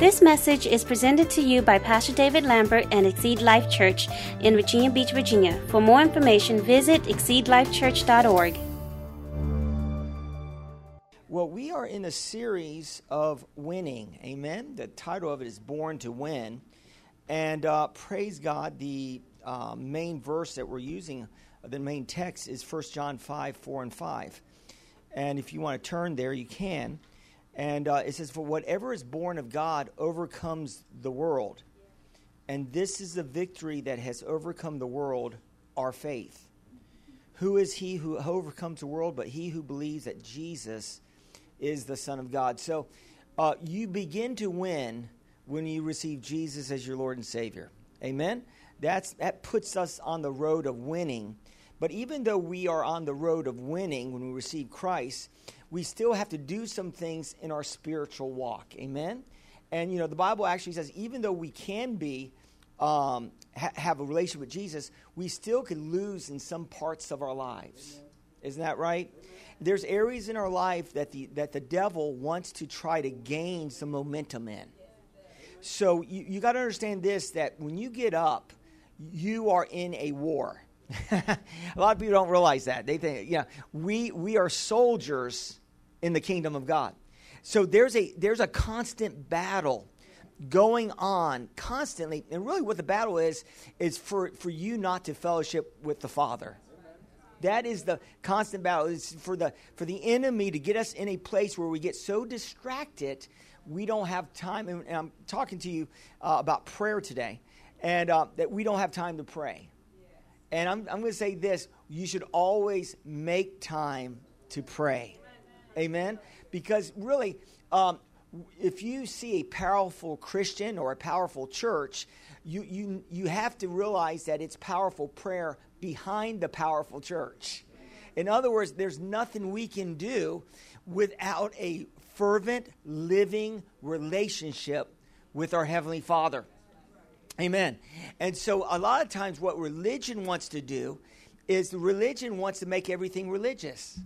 This message is presented to you by Pastor David Lambert and Exceed Life Church in Virginia Beach, Virginia. For more information, visit exceedlifechurch.org. Well, we are in a series of winning. Amen. The title of it is Born to Win. And uh, praise God, the uh, main verse that we're using, the main text is 1 John 5, 4, and 5. And if you want to turn there, you can. And uh, it says, For whatever is born of God overcomes the world. And this is the victory that has overcome the world, our faith. Who is he who overcomes the world but he who believes that Jesus is the Son of God? So uh, you begin to win when you receive Jesus as your Lord and Savior. Amen? That's, that puts us on the road of winning. But even though we are on the road of winning when we receive Christ, we still have to do some things in our spiritual walk. Amen? And, you know, the Bible actually says even though we can be, um, ha- have a relationship with Jesus, we still could lose in some parts of our lives. Amen. Isn't that right? Amen. There's areas in our life that the, that the devil wants to try to gain some momentum in. So you, you got to understand this that when you get up, you are in a war. a lot of people don't realize that. They think, yeah, we, we are soldiers in the kingdom of God. So there's a there's a constant battle going on constantly. And really what the battle is is for, for you not to fellowship with the Father. That is the constant battle. It's for the for the enemy to get us in a place where we get so distracted we don't have time. And I'm talking to you uh, about prayer today, and uh, that we don't have time to pray. And I'm, I'm going to say this: you should always make time to pray. Amen? Because really, um, if you see a powerful Christian or a powerful church, you, you, you have to realize that it's powerful prayer behind the powerful church. In other words, there's nothing we can do without a fervent, living relationship with our Heavenly Father. Amen. And so, a lot of times, what religion wants to do is religion wants to make everything religious.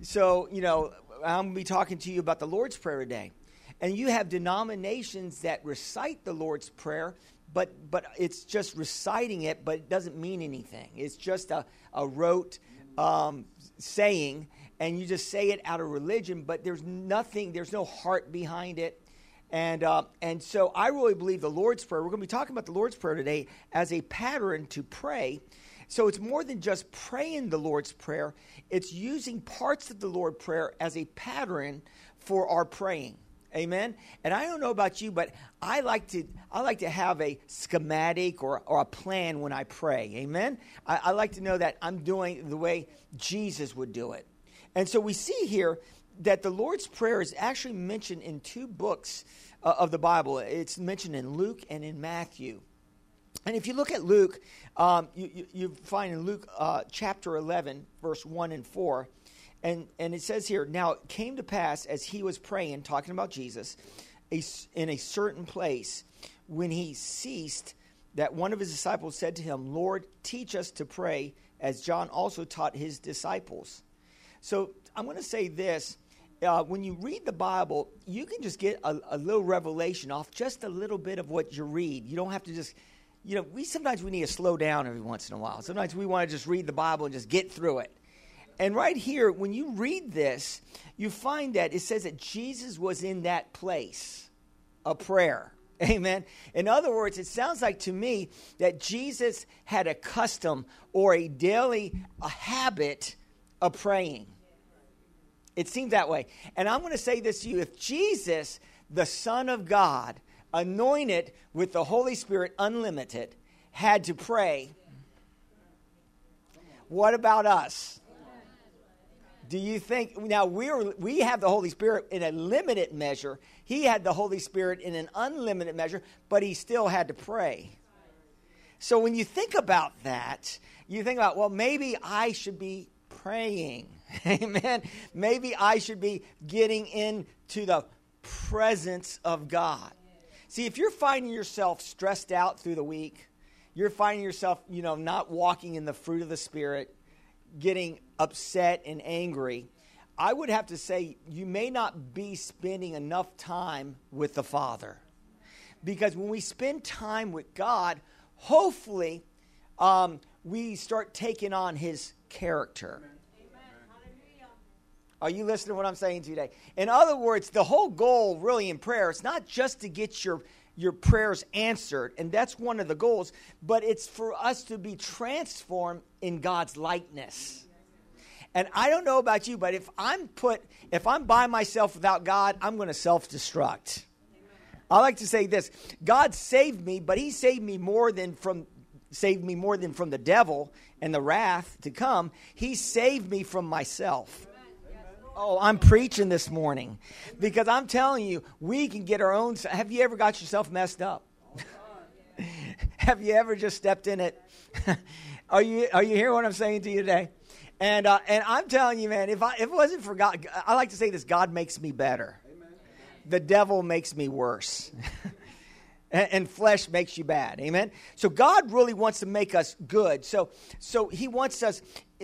So, you know, I'm going to be talking to you about the Lord's Prayer today. And you have denominations that recite the Lord's Prayer, but, but it's just reciting it, but it doesn't mean anything. It's just a, a rote um, saying, and you just say it out of religion, but there's nothing, there's no heart behind it. And, uh, and so I really believe the Lord's Prayer, we're going to be talking about the Lord's Prayer today as a pattern to pray so it's more than just praying the Lord's Prayer, it's using parts of the Lord's Prayer as a pattern for our praying. Amen. And I don't know about you, but I like to I like to have a schematic or, or a plan when I pray. Amen. I, I like to know that I'm doing the way Jesus would do it. And so we see here that the Lord's Prayer is actually mentioned in two books uh, of the Bible. It's mentioned in Luke and in Matthew. And if you look at Luke, um, you, you, you, find in Luke uh, chapter 11, verse 1 and 4, and, and it says here, Now it came to pass as he was praying, talking about Jesus, a, in a certain place, when he ceased, that one of his disciples said to him, Lord, teach us to pray, as John also taught his disciples. So I'm going to say this. Uh, when you read the Bible, you can just get a, a little revelation off just a little bit of what you read. You don't have to just you know, we sometimes we need to slow down every once in a while. Sometimes we want to just read the Bible and just get through it. And right here, when you read this, you find that it says that Jesus was in that place a prayer. Amen. In other words, it sounds like to me that Jesus had a custom or a daily a habit of praying. It seems that way. And I'm going to say this to you if Jesus, the Son of God, anointed with the Holy Spirit, unlimited, had to pray. What about us? Do you think now we're we have the Holy Spirit in a limited measure? He had the Holy Spirit in an unlimited measure, but he still had to pray. So when you think about that, you think about, well, maybe I should be praying. Amen. Maybe I should be getting into the presence of God. See, if you're finding yourself stressed out through the week, you're finding yourself, you know, not walking in the fruit of the Spirit, getting upset and angry, I would have to say you may not be spending enough time with the Father. Because when we spend time with God, hopefully um, we start taking on His character. Are you listening to what I'm saying today? In other words, the whole goal, really, in prayer, it's not just to get your your prayers answered, and that's one of the goals, but it's for us to be transformed in God's likeness. And I don't know about you, but if I'm put, if I'm by myself without God, I'm going to self destruct. I like to say this God saved me, but He saved me more than from saved me more than from the devil and the wrath to come. He saved me from myself. Oh, I'm preaching this morning because I'm telling you, we can get our own. Have you ever got yourself messed up? Have you ever just stepped in it? are you are you hearing what I'm saying to you today? And uh, and I'm telling you, man, if I if it wasn't for God, I like to say this: God makes me better. Amen. The devil makes me worse. and, and flesh makes you bad. Amen. So God really wants to make us good. So so He wants us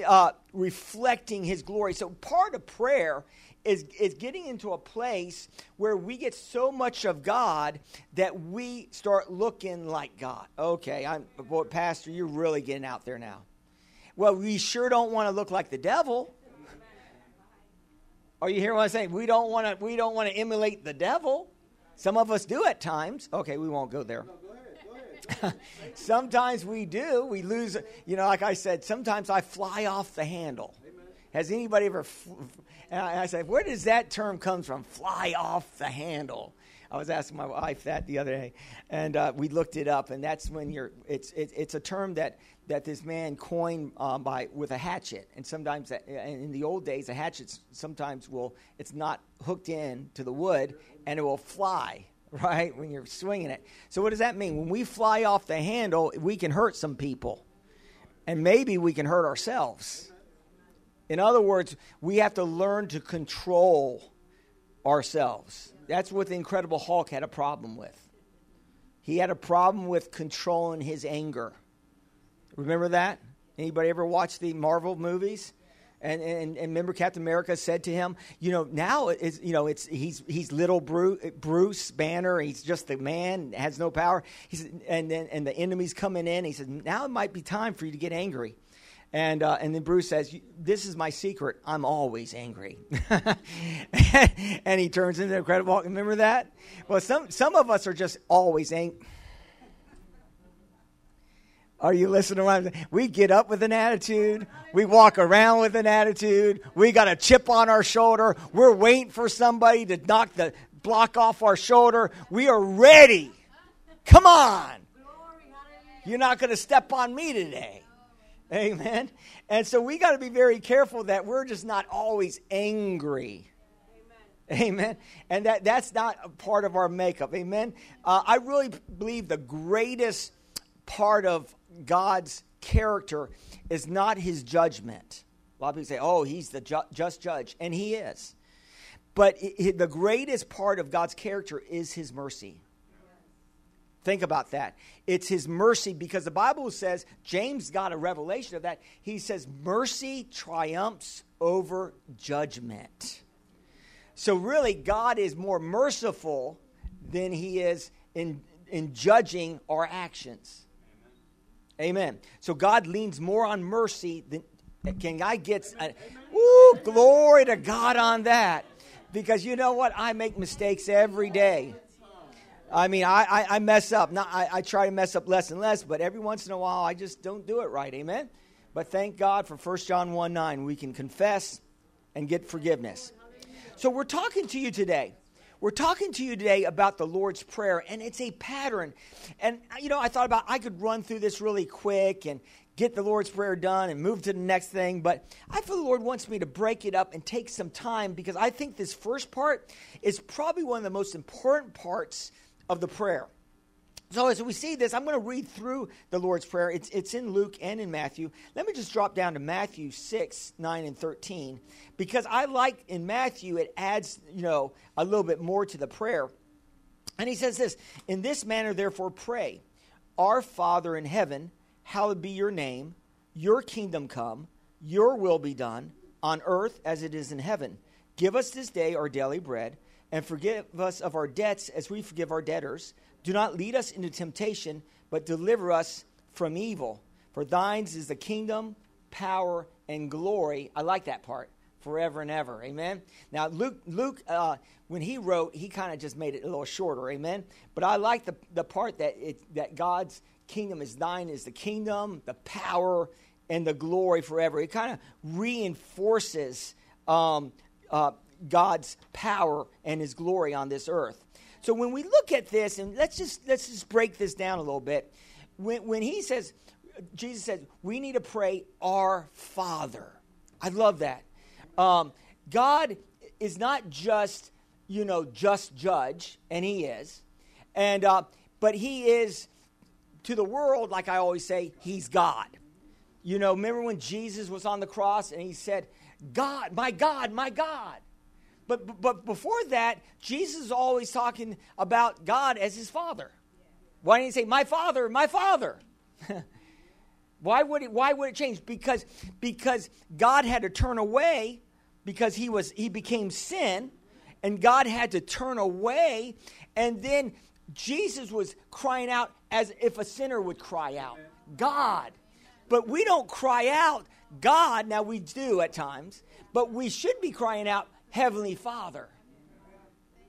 uh, reflecting His glory. So part of prayer is, is getting into a place where we get so much of God that we start looking like God. Okay, I'm, boy, Pastor, you're really getting out there now. Well, we sure don't want to look like the devil. Are you hearing what I'm saying? We don't want to. We don't want to emulate the devil. Some of us do at times. Okay, we won't go there. sometimes we do. We lose, you know, like I said, sometimes I fly off the handle. Amen. Has anybody ever, fl- and I, I said, where does that term come from? Fly off the handle. I was asking my wife that the other day, and uh, we looked it up, and that's when you're. It's it, it's a term that that this man coined um, by with a hatchet, and sometimes that, in the old days, a hatchet sometimes will it's not hooked in to the wood, and it will fly right? When you're swinging it. So, what does that mean? When we fly off the handle, we can hurt some people. And maybe we can hurt ourselves. In other words, we have to learn to control ourselves. That's what the Incredible Hulk had a problem with. He had a problem with controlling his anger. Remember that? Anybody ever watch the Marvel movies? And, and, and remember, Captain America said to him, "You know, now it's you know it's he's he's little Bruce, Bruce Banner. He's just the man, has no power. He said, and then and the enemy's coming in. He said, now it might be time for you to get angry." And, uh, and then Bruce says, This is my secret. I'm always angry. and he turns into a incredible. Remember that? Well, some, some of us are just always angry. Are you listening saying? We get up with an attitude. We walk around with an attitude. We got a chip on our shoulder. We're waiting for somebody to knock the block off our shoulder. We are ready. Come on. You're not going to step on me today. Amen. And so we got to be very careful that we're just not always angry. Amen. And that, that's not a part of our makeup. Amen. Uh, I really believe the greatest part of God's character is not his judgment. A lot of people say, oh, he's the ju- just judge, and he is. But it, it, the greatest part of God's character is his mercy. Think about that. It's his mercy because the Bible says, James got a revelation of that. He says, mercy triumphs over judgment. So, really, God is more merciful than he is in, in judging our actions. Amen. So God leans more on mercy than can I get uh, Ooh, glory to God on that. Because you know what? I make mistakes every day. I mean, I, I, I mess up. Not, I, I try to mess up less and less, but every once in a while, I just don't do it right. Amen? But thank God for 1 John 1 9. We can confess and get forgiveness. So we're talking to you today we're talking to you today about the Lord's Prayer, and it's a pattern. And, uh, you know, I thought about I could run through this really quick and get the Lord's Prayer done and move to the next thing, but I feel the Lord wants me to break it up and take some time because I think this first part is probably one of the most important parts of the prayer. So as we see this, I'm going to read through the Lord's Prayer. It's, it's in Luke and in Matthew. Let me just drop down to Matthew 6, 9, and 13. Because I like in Matthew, it adds, you know, a little bit more to the prayer. And he says this, In this manner, therefore, pray, Our Father in heaven, hallowed be your name, your kingdom come, your will be done, on earth as it is in heaven. Give us this day our daily bread and forgive us of our debts as we forgive our debtors. Do not lead us into temptation, but deliver us from evil. For thine is the kingdom, power, and glory. I like that part. Forever and ever. Amen. Now, Luke, Luke uh, when he wrote, he kind of just made it a little shorter. Amen. But I like the, the part that, it, that God's kingdom is thine is the kingdom, the power, and the glory forever. It kind of reinforces um, uh, God's power and his glory on this earth. So when we look at this, and let's just let's just break this down a little bit. When, when he says, Jesus says, we need to pray our Father. I love that. Um, God is not just, you know, just judge, and he is. And uh, but he is to the world, like I always say, he's God. You know, remember when Jesus was on the cross and he said, God, my God, my God. But, but before that, Jesus is always talking about God as his father. Why didn't he say, my father, my father? why, would it, why would it change? Because, because God had to turn away because he, was, he became sin, and God had to turn away, and then Jesus was crying out as if a sinner would cry out. God. But we don't cry out, God. Now we do at times, but we should be crying out, Heavenly Father.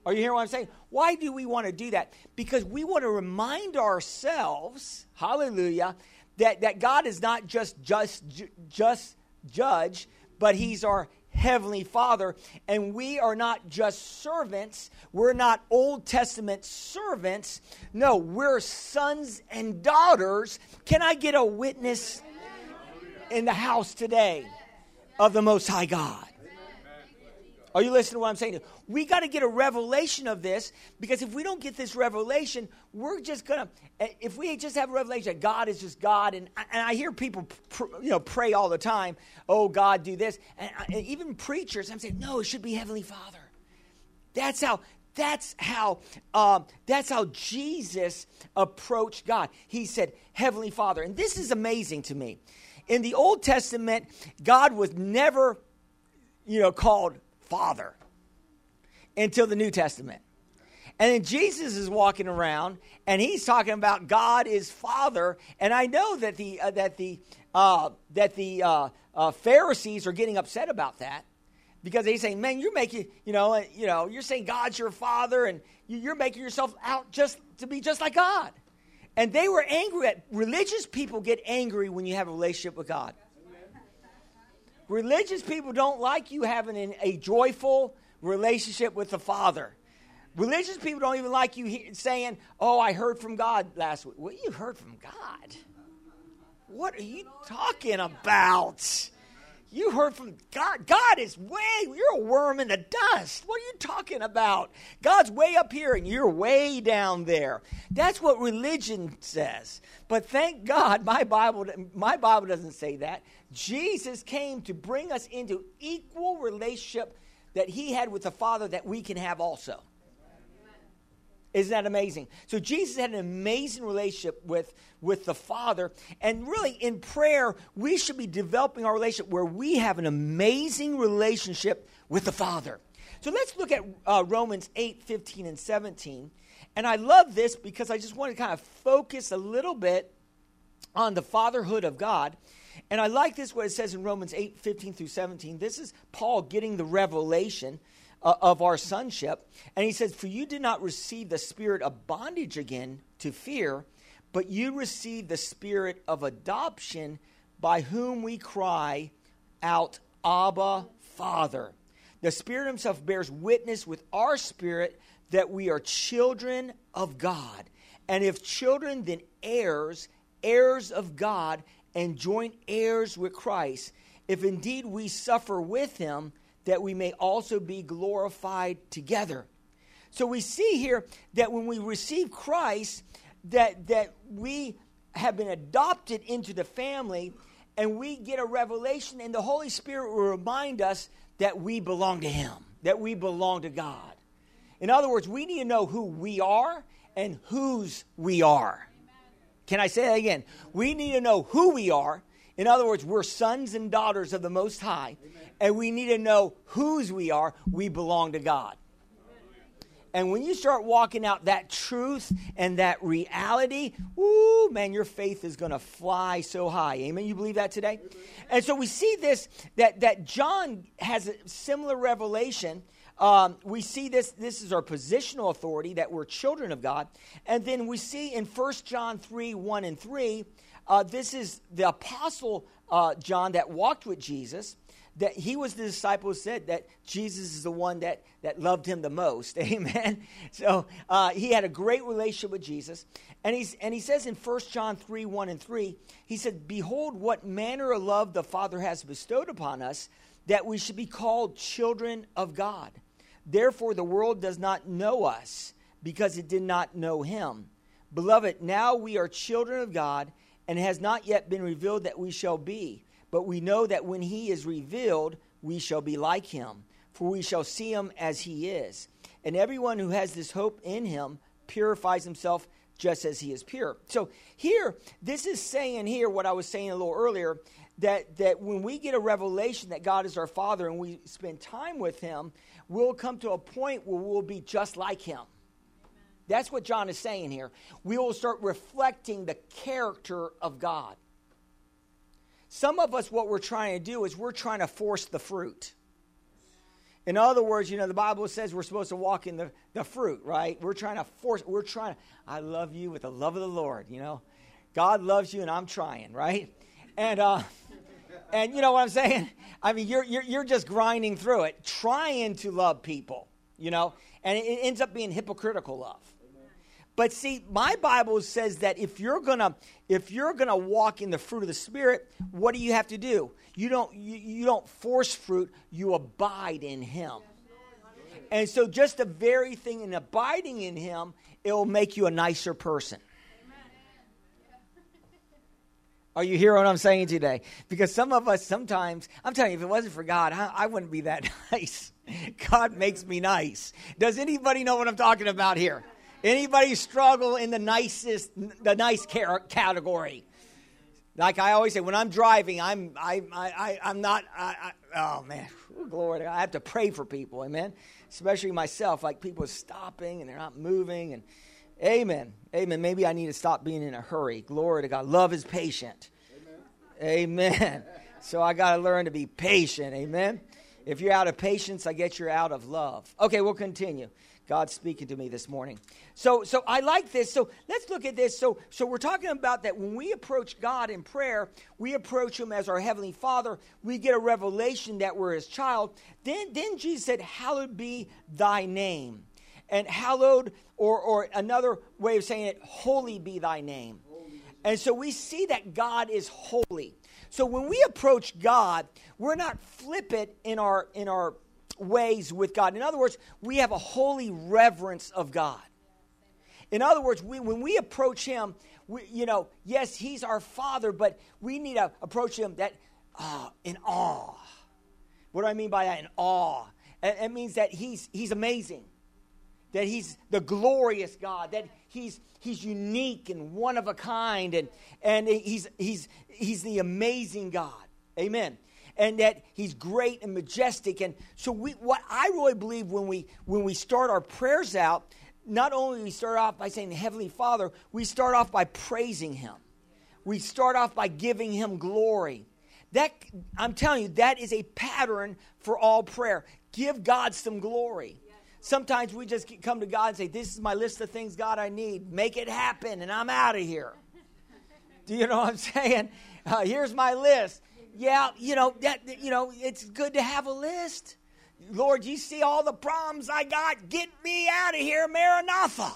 Are you hearing what I'm saying? Why do we want to do that? Because we want to remind ourselves, hallelujah, that, that God is not just just just judge, but He's our heavenly Father, and we are not just servants. We're not Old Testament servants. No, we're sons and daughters. Can I get a witness in the house today of the Most High God? Are you listening to what I'm saying? We got to get a revelation of this because if we don't get this revelation, we're just going to, eh, if we just have a revelation that God is just God, and, and I hear people, pr- you know, pray all the time, oh, God, do this. And, and even preachers, I'm saying, no, it should be Heavenly Father. That's how, that's how um, that's how jesus approached god he said heavenly father and this is amazing to me in the old testament god was never you know called Father until the New Testament. And then Jesus is walking around and he's talking about God is Father. And I know that the, uh, that the, uh, that the uh, uh Pharisees are getting upset about that because they say, man, you're making, you know, uh, you know, you're saying God's your Father and you're making yourself out just to be just like God. And they were angry at religious people get angry when you have a relationship with God. Religious people don't like you having a joyful relationship with the Father. Religious people don't even like you saying, Oh, I heard from God last week. Well, you heard from God. What are you talking about? You heard from God. God is way, you're a worm in the dust. What are you talking about? God's way up here and you're way down there. That's what religion says. But thank God my Bible, my Bible doesn't say that. Jesus came to bring us into equal relationship that he had with the Father that we can have also. Isn't that amazing? So Jesus had an amazing relationship with, with the Father. And really, in prayer, we should be developing our relationship where we have an amazing relationship with the Father. So let's look at uh, Romans 8, 15, and 17. And I love this because I just want to kind of focus a little bit on the fatherhood of God. And I like this what it says in Romans 8, 15 through 17. This is Paul getting the revelation uh, of our sonship. And he says, For you did not receive the spirit of bondage again to fear, but you received the spirit of adoption by whom we cry out, Abba, Father. The Spirit Himself bears witness with our spirit that we are children of God. And if children, then heirs, heirs of God, and joint heirs with Christ. If indeed we suffer with Him, that we may also be glorified together. So we see here that when we receive Christ, that, that we have been adopted into the family and we get a revelation, and the Holy Spirit will remind us that we belong to Him, that we belong to God. In other words, we need to know who we are and whose we are. Can I say that again? We need to know who we are. In other words, we're sons and daughters of the Most High. Amen. And we need to know whose we are. We belong to God. And when you start walking out that truth and that reality, woo, man, your faith is going to fly so high. Amen. You believe that today? Amen. And so we see this that that John has a similar revelation. Um, we see this this is our positional authority that we're children of god and then we see in 1 john 3 1 and 3 uh, this is the apostle uh, john that walked with jesus that he was the disciple who said that Jesus is the one that, that loved him the most. Amen. So uh, he had a great relationship with Jesus. And, he's, and he says in 1 John 3 1 and 3, he said, Behold, what manner of love the Father has bestowed upon us, that we should be called children of God. Therefore, the world does not know us because it did not know him. Beloved, now we are children of God, and it has not yet been revealed that we shall be. But we know that when he is revealed, we shall be like him, for we shall see him as he is. And everyone who has this hope in him purifies himself just as he is pure. So here, this is saying here what I was saying a little earlier that, that when we get a revelation that God is our Father and we spend time with him, we'll come to a point where we'll be just like him. That's what John is saying here. We will start reflecting the character of God. Some of us, what we're trying to do is we're trying to force the fruit. In other words, you know, the Bible says we're supposed to walk in the, the fruit, right? We're trying to force, we're trying to, I love you with the love of the Lord, you know. God loves you and I'm trying, right? And, uh, and you know what I'm saying? I mean, you're, you're, you're just grinding through it, trying to love people, you know, and it ends up being hypocritical love. But see, my Bible says that if you're gonna if you're gonna walk in the fruit of the Spirit, what do you have to do? You don't you, you don't force fruit. You abide in Him. And so, just the very thing in abiding in Him, it will make you a nicer person. Are you hearing what I'm saying today? Because some of us sometimes, I'm telling you, if it wasn't for God, I, I, wouldn't be that nice. God makes me nice. Does anybody know what I'm talking about here? Anybody struggle in the nicest, the nice category? Like I always say, when I'm driving, I'm I I, I am not. I, I, oh man, glory! I have to pray for people, amen. Especially myself, like people stopping and they're not moving, and amen, amen. Maybe I need to stop being in a hurry. Glory to God. Love is patient. Amen. amen. So I got to learn to be patient. Amen. If you're out of patience, I guess you're out of love. Okay, we'll continue. God's speaking to me this morning. So, so I like this. So let's look at this. So, so we're talking about that when we approach God in prayer, we approach Him as our Heavenly Father. We get a revelation that we're His child. Then, then Jesus said, Hallowed be thy name. And hallowed, or, or another way of saying it, holy be thy name. And so we see that God is holy. So when we approach God, we're not flippant in our in our ways with God. In other words, we have a holy reverence of God. In other words, we, when we approach Him, we, you know, yes, He's our Father, but we need to approach Him that uh, in awe. What do I mean by that? In awe. It, it means that He's He's amazing, that He's the glorious God, that He's He's unique and one of a kind, and and He's He's He's the amazing God. Amen and that he's great and majestic. And so we, what I really believe when we when we start our prayers out, not only we start off by saying Heavenly Father, we start off by praising him. We start off by giving him glory. That I'm telling you, that is a pattern for all prayer. Give God some glory. Sometimes we just come to God and say, This is my list of things, God, I need. Make it happen, and I'm out of here. Do you know what I'm saying? Uh, here's my list yeah, you know, that you know, it's good to have a list. Lord, you see all the problems I got. Get me out of here, Maranatha.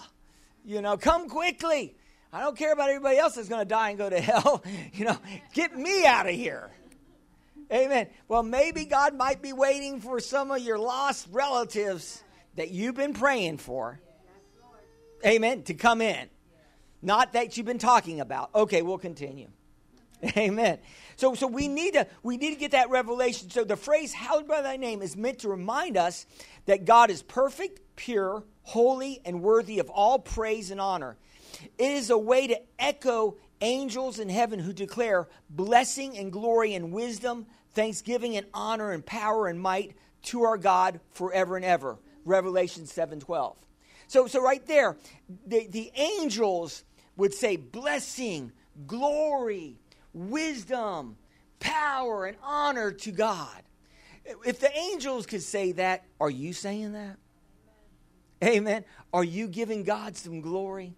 You know, come quickly. I don't care about everybody else that's going to die and go to hell. You know, get me out of here. Amen. Well, maybe God might be waiting for some of your lost relatives that you've been praying for. Amen. To come in. Not that you've been talking about. Okay, we'll continue. Amen. So, so we need to we need to get that revelation. So the phrase "hallowed by thy name" is meant to remind us that God is perfect, pure, holy, and worthy of all praise and honor. It is a way to echo angels in heaven who declare blessing and glory and wisdom, thanksgiving and honor and power and might to our God forever and ever. Revelation 7:12. So, so right there, the, the angels would say blessing, glory, wisdom, power, and honor to God. If the angels could say that, are you saying that? Amen. Are you giving God some glory?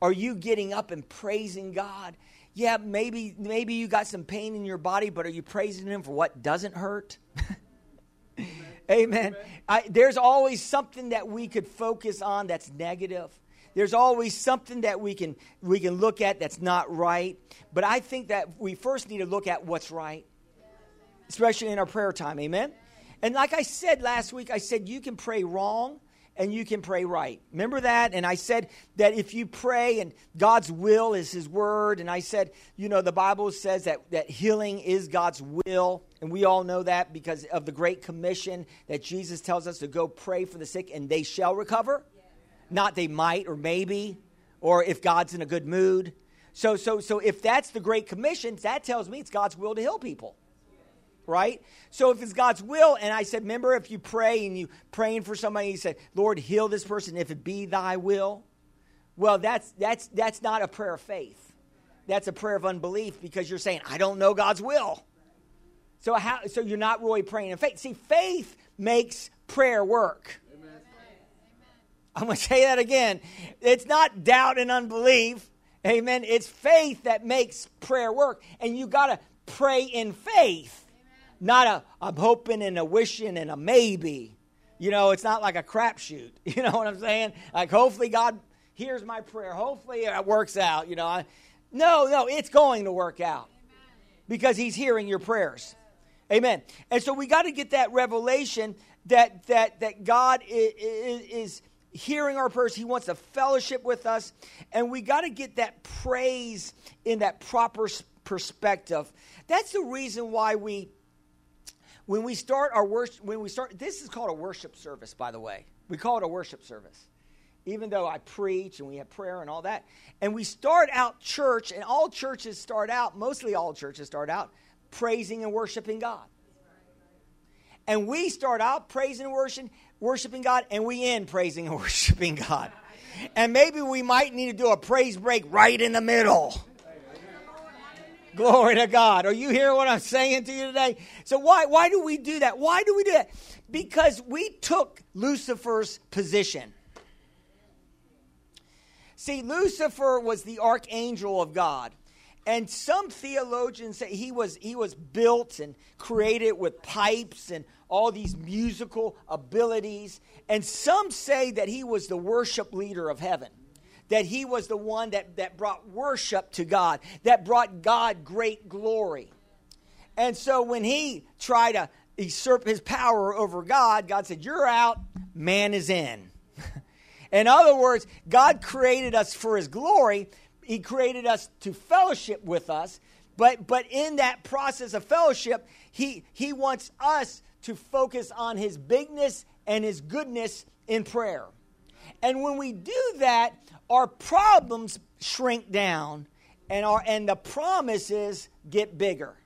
Are you getting up and praising God? Yeah, maybe maybe you got some pain in your body, but are you praising him for what doesn't hurt? Amen. Amen. I, there's always something that we could focus on that's negative. There's always something that we can we can look at that's not right. But I think that we first need to look at what's right, especially in our prayer time. Amen. And like I said last week, I said you can pray wrong and you can pray right. Remember that? And I said that if you pray and God's will is His word, and I said, you know, the Bible says that, that healing is God's will, and we all know that because of the Great Commission that Jesus tells us to go pray for the sick and they shall recover. Not they might or maybe, or if God's in a good mood. So, so, so if that's the Great Commission, that tells me it's God's will to heal people right? So if it's God's will, and I said, remember, if you pray and you praying for somebody, you said, Lord, heal this person if it be thy will. Well, that's that's that's not a prayer of faith. That's a prayer of unbelief because you're saying, I don't know God's will. So how so you're not really praying in faith. See, faith makes prayer work. Amen. I'm going to say that again. It's not doubt and unbelief. Amen. It's faith that makes prayer work. And you got to pray in faith not a I'm hoping and a wishing and a maybe. You know, it's not like a crapshoot. You know what I'm saying? Like, hopefully God hears my prayer. Hopefully it works out. You know, I, no, no, it's going to work out because He's hearing your prayers. Amen. And so we got to get that revelation that that that God is, is hearing our prayers. He wants a fellowship with us, and we got to get that praise in that proper perspective. That's the reason why we when we start our worship, when we start, this is called a worship service, by the way. We call it a worship service. Even though I preach and we have prayer and all that. And we start out church, and all churches start out, mostly all churches start out, praising and worshiping God. And we start out praising and worshiping, worshiping God, and we end praising and worshiping God. And maybe we might need to do a praise break right in the middle Glory to God. Are you hearing what I'm saying to you today? So why why do we do that? Why do we do that? Because we took Lucifer's position. See, Lucifer was the archangel of God. And some theologians say he was he was built and created with pipes and all these musical abilities. And some say that he was the worship leader of heaven that he was the one that, that brought worship to God, that brought God great glory. And so when he tried to usurp his power over God, God said, You're out, man is in. in other words, God created us for his glory, he created us to fellowship with us. But, but in that process of fellowship, he, he wants us to focus on his bigness and his goodness in prayer. And when we do that, our problems shrink down and our and the promises get bigger.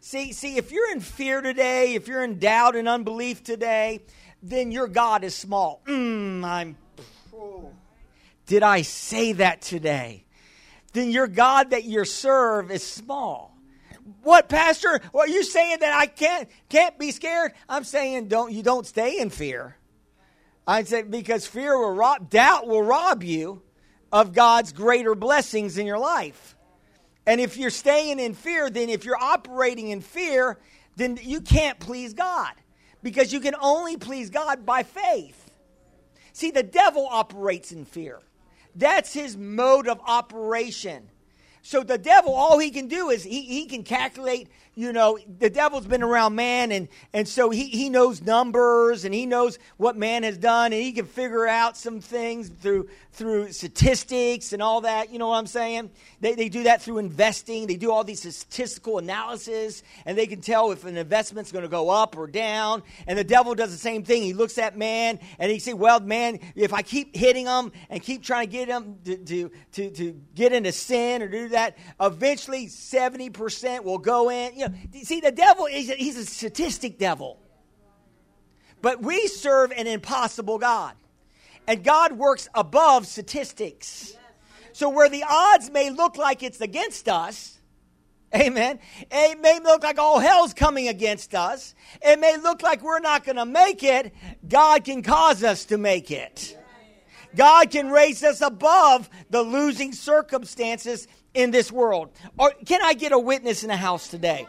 See, see, if you're in fear today, if you're in doubt and unbelief today, then your God is small. Mm, I'm. Did I say that today? Then your God that you serve is small. What, Pastor? Are you saying that I can't can't be scared? I'm saying don't you don't stay in fear. I said, because fear will rob, doubt will rob you of God's greater blessings in your life. And if you're staying in fear, then if you're operating in fear, then you can't please God because you can only please God by faith. See, the devil operates in fear, that's his mode of operation. So the devil, all he can do is he, he can calculate you know, the devil's been around man, and, and so he, he knows numbers and he knows what man has done, and he can figure out some things through, through statistics and all that. You know what I'm saying? They, they do that through investing. They do all these statistical analysis, and they can tell if an investment's going to go up or down. And the devil does the same thing. He looks at man, and he says, Well, man, if I keep hitting him and keep trying to get him to, to, to, to get into sin or do that, eventually 70% will go in. You know, see, the devil is he's a statistic devil. But we serve an impossible God. And God works above statistics. So where the odds may look like it's against us, amen, it may look like all hell's coming against us, it may look like we're not going to make it, God can cause us to make it. God can raise us above the losing circumstances in this world. Or can I get a witness in the house today?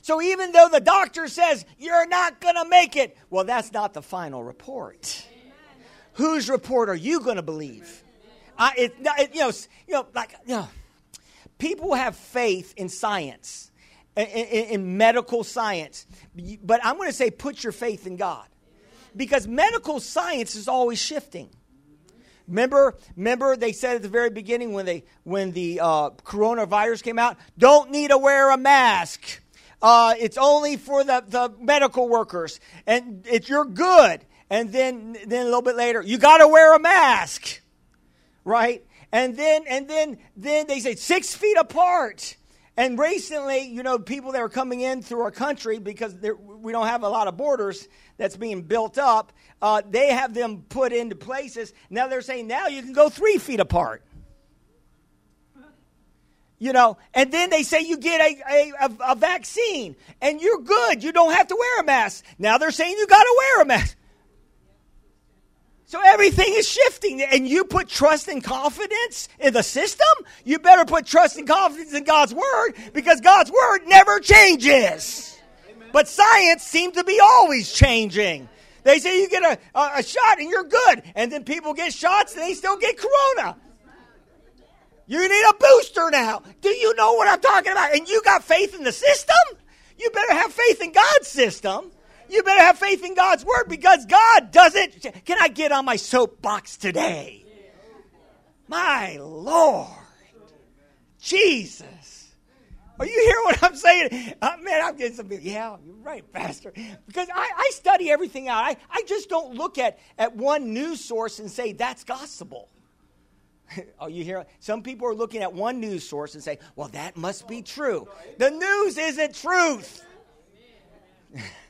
So even though the doctor says you're not going to make it, well, that's not the final report. Whose report are you going to believe? I, it, it, you know, you know, like you know, people have faith in science, in, in, in medical science, but I'm going to say put your faith in God, because medical science is always shifting. Remember, remember they said at the very beginning when they when the uh, coronavirus came out, don't need to wear a mask. Uh, it's only for the, the medical workers, and it's you're good. And then then a little bit later, you got to wear a mask, right? And then and then then they say six feet apart. And recently, you know, people that are coming in through our country because we don't have a lot of borders that's being built up, uh, they have them put into places. Now they're saying now you can go three feet apart. You know, and then they say you get a, a, a, vaccine and you're good. You don't have to wear a mask. Now they're saying you got to wear a mask. So everything is shifting, and you put trust and confidence in the system. You better put trust and confidence in God's word because God's word never changes. But science seems to be always changing. They say you get a, a, a, shot and you're good, and then people get shots and they still get corona. You need a booster now. Do you know what I'm talking about? And you got faith in the system? You better have faith in God's system you better have faith in God's word because God doesn't. Can I get on my soapbox today? My Lord. Jesus. Are you hearing what I'm saying? Uh, man, I'm getting some. Yeah, you're right, Pastor. Because I, I study everything out. I, I just don't look at, at one news source and say that's gospel. Are you hear? Some people are looking at one news source and say, well, that must be true. The news isn't truth.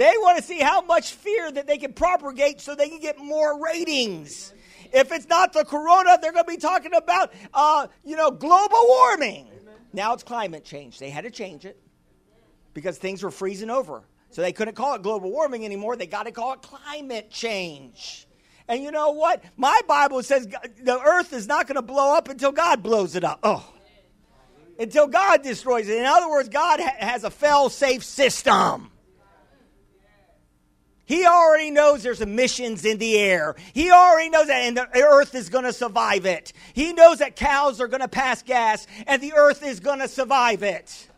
They want to see how much fear that they can propagate so they can get more ratings. If it's not the corona, they're going to be talking about, uh, you know, global warming. Now it's climate change. They had to change it because things were freezing over. So they couldn't call it global warming anymore. They got to call it climate change. And you know what? My Bible says the earth is not going to blow up until God blows it up. Oh. Until God destroys it. In other words, God ha- has a fail safe system. He already knows there's emissions in the air. He already knows that, and the earth is going to survive it. He knows that cows are going to pass gas, and the earth is going to survive it.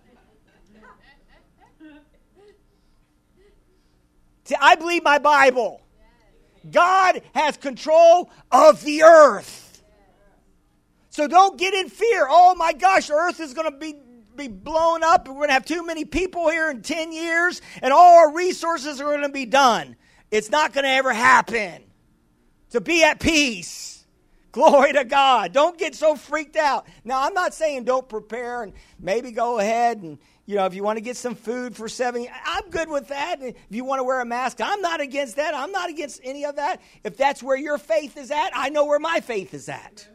See, I believe my Bible. God has control of the earth. So don't get in fear. Oh my gosh, the earth is going to be be blown up we're going to have too many people here in 10 years and all our resources are going to be done. It's not going to ever happen. To be at peace. Glory to God. Don't get so freaked out. Now, I'm not saying don't prepare and maybe go ahead and, you know, if you want to get some food for seven, I'm good with that. If you want to wear a mask, I'm not against that. I'm not against any of that. If that's where your faith is at, I know where my faith is at.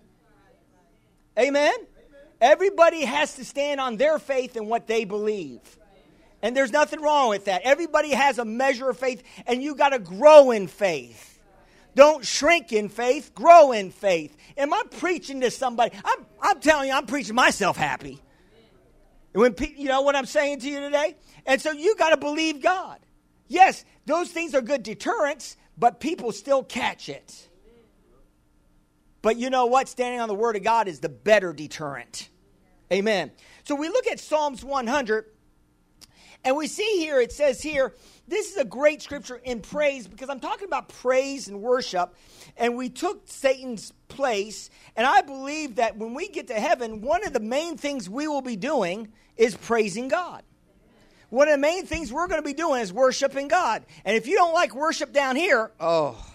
Amen? Everybody has to stand on their faith and what they believe. And there's nothing wrong with that. Everybody has a measure of faith, and you got to grow in faith. Don't shrink in faith, grow in faith. Am I preaching to somebody? I'm, I'm telling you, I'm preaching myself happy. When you know what I'm saying to you today? And so you got to believe God. Yes, those things are good deterrents, but people still catch it. But you know what? Standing on the Word of God is the better deterrent. Amen. So we look at Psalms 100, and we see here, it says here, this is a great scripture in praise because I'm talking about praise and worship, and we took Satan's place. And I believe that when we get to heaven, one of the main things we will be doing is praising God. One of the main things we're going to be doing is worshiping God. And if you don't like worship down here, oh,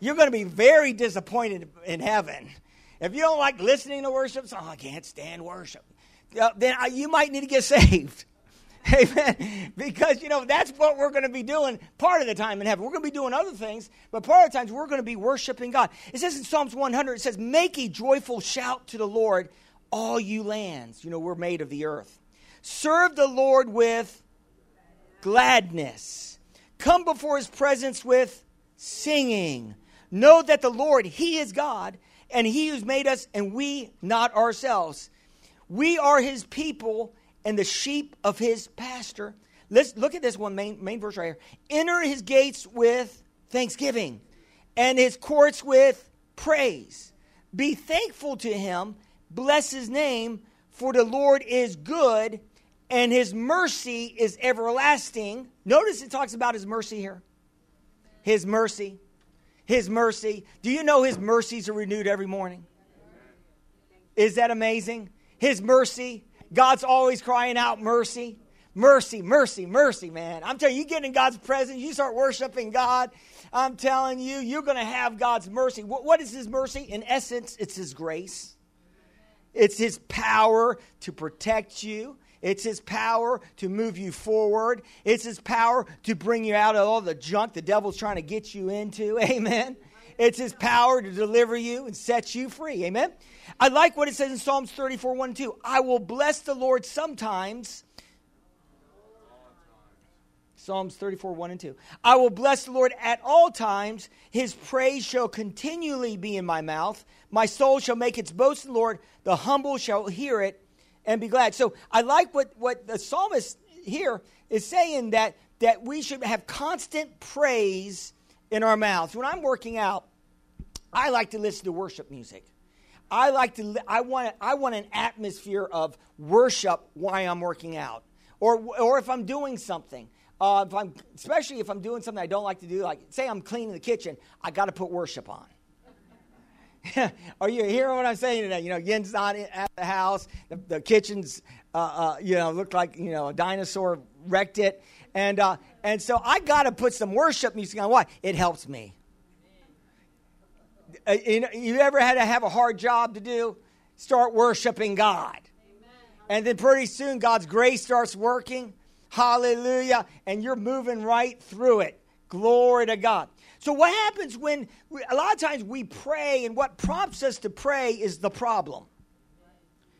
you're going to be very disappointed in heaven. If you don't like listening to worship, oh, I can't stand worship, uh, then you might need to get saved. Amen. Because, you know, that's what we're going to be doing part of the time in heaven. We're going to be doing other things, but part of the times we're going to be worshiping God. It says in Psalms 100, it says, Make a joyful shout to the Lord, all you lands. You know, we're made of the earth. Serve the Lord with gladness. Come before his presence with singing. Know that the Lord, he is God, and he who's made us, and we not ourselves. We are his people and the sheep of his pasture. Let's look at this one main, main verse right here. Enter his gates with thanksgiving and his courts with praise. Be thankful to him, bless his name, for the Lord is good and his mercy is everlasting. Notice it talks about his mercy here. His mercy. His mercy. Do you know his mercies are renewed every morning? Is that amazing? His mercy. God's always crying out mercy. Mercy, mercy, mercy, man. I'm telling you, you get in God's presence, you start worshiping God. I'm telling you, you're going to have God's mercy. What, what is His mercy? In essence, it's His grace, it's His power to protect you, it's His power to move you forward. It's His power to bring you out of all the junk the devil's trying to get you into. Amen. It's His power to deliver you and set you free. Amen. I like what it says in Psalms 34 1 2. I will bless the Lord sometimes. Psalms 34, 1 and 2. I will bless the Lord at all times. His praise shall continually be in my mouth. My soul shall make its boast in the Lord. The humble shall hear it and be glad. So I like what, what the psalmist here is saying that, that we should have constant praise in our mouths. When I'm working out, I like to listen to worship music. I like to I want I want an atmosphere of worship while I'm working out. Or or if I'm doing something. Uh, if I'm, especially if I'm doing something I don't like to do, like say I'm cleaning the kitchen, I got to put worship on. Are you hearing what I'm saying today? You know, Yen's not at the house. The, the kitchen's, uh, uh, you know, looked like you know a dinosaur wrecked it, and uh, and so I got to put some worship music on. Why? It helps me. Uh, you, know, you ever had to have a hard job to do? Start worshiping God, and then pretty soon God's grace starts working. Hallelujah, and you're moving right through it. Glory to God. So, what happens when we, a lot of times we pray, and what prompts us to pray is the problem,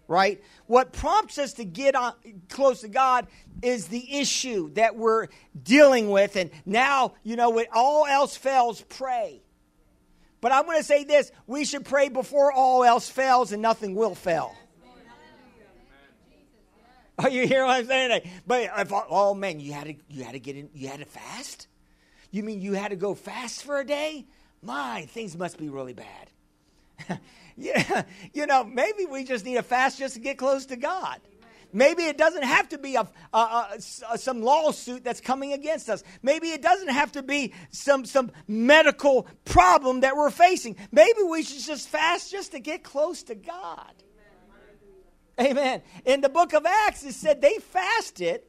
right? What prompts us to get on, close to God is the issue that we're dealing with. And now, you know, when all else fails, pray. But I'm going to say this we should pray before all else fails, and nothing will fail. Are you hearing what I'm saying? But if, oh man, you had to you had to get in, you had to fast. You mean you had to go fast for a day? My, things must be really bad. yeah, you know, maybe we just need a fast just to get close to God. Maybe it doesn't have to be a, a, a, some lawsuit that's coming against us. Maybe it doesn't have to be some, some medical problem that we're facing. Maybe we should just fast just to get close to God. Amen. Amen. In the book of Acts, it said they fasted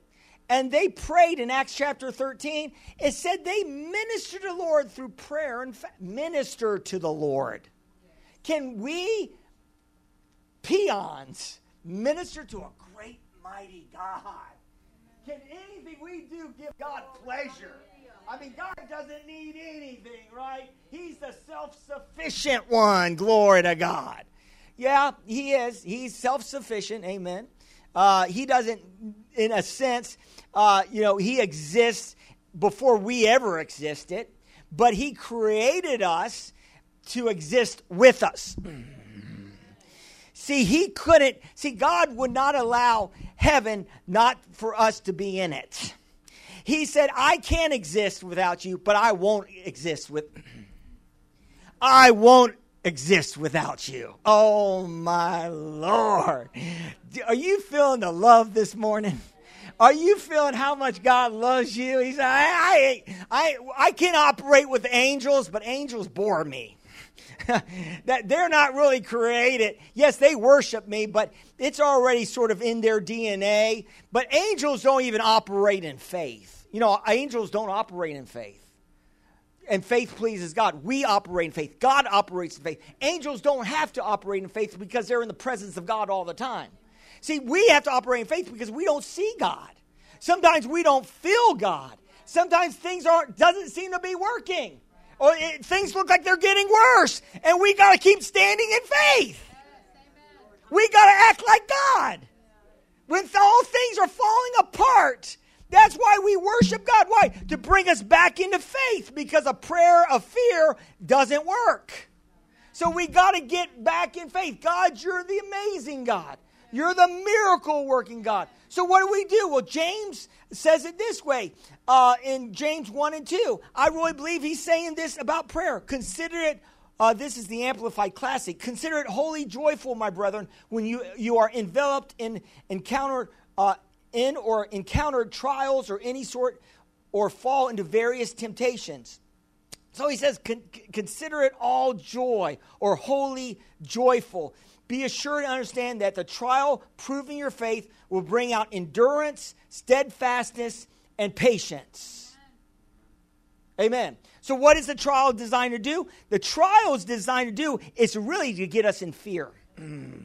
and they prayed in Acts chapter 13. It said they ministered to the Lord through prayer and fa- minister to the Lord. Can we peons minister to a great, mighty God? Can anything we do give God pleasure? I mean, God doesn't need anything, right? He's the self sufficient one. Glory to God. Yeah, He is. He's self sufficient. Amen. Uh, he doesn't, in a sense, uh, you know, he exists before we ever existed, but he created us to exist with us. See, he couldn't, see, God would not allow heaven not for us to be in it. He said, I can't exist without you, but I won't exist with, I won't exist without you. Oh my Lord. Are you feeling the love this morning? Are you feeling how much God loves you? He said, I, I, I, I can operate with angels, but angels bore me. that they're not really created. Yes, they worship me, but it's already sort of in their DNA. But angels don't even operate in faith. You know, angels don't operate in faith and faith pleases God. We operate in faith. God operates in faith. Angels don't have to operate in faith because they're in the presence of God all the time. See, we have to operate in faith because we don't see God. Sometimes we don't feel God. Sometimes things aren't doesn't seem to be working. Or it, things look like they're getting worse. And we got to keep standing in faith. We got to act like God. When all things are falling apart, that's why we worship God. Why? To bring us back into faith because a prayer of fear doesn't work. So we got to get back in faith. God, you're the amazing God. You're the miracle working God. So what do we do? Well, James says it this way uh, in James 1 and 2. I really believe he's saying this about prayer. Consider it uh, this is the Amplified Classic. Consider it wholly joyful, my brethren, when you, you are enveloped in encounter, uh, in or encountered trials or any sort, or fall into various temptations. So he says, con- consider it all joy or wholly joyful. Be assured and understand that the trial proving your faith will bring out endurance, steadfastness, and patience. Amen. So, what is the trial designed to do? The trial is designed to do is really to get us in fear. Mm.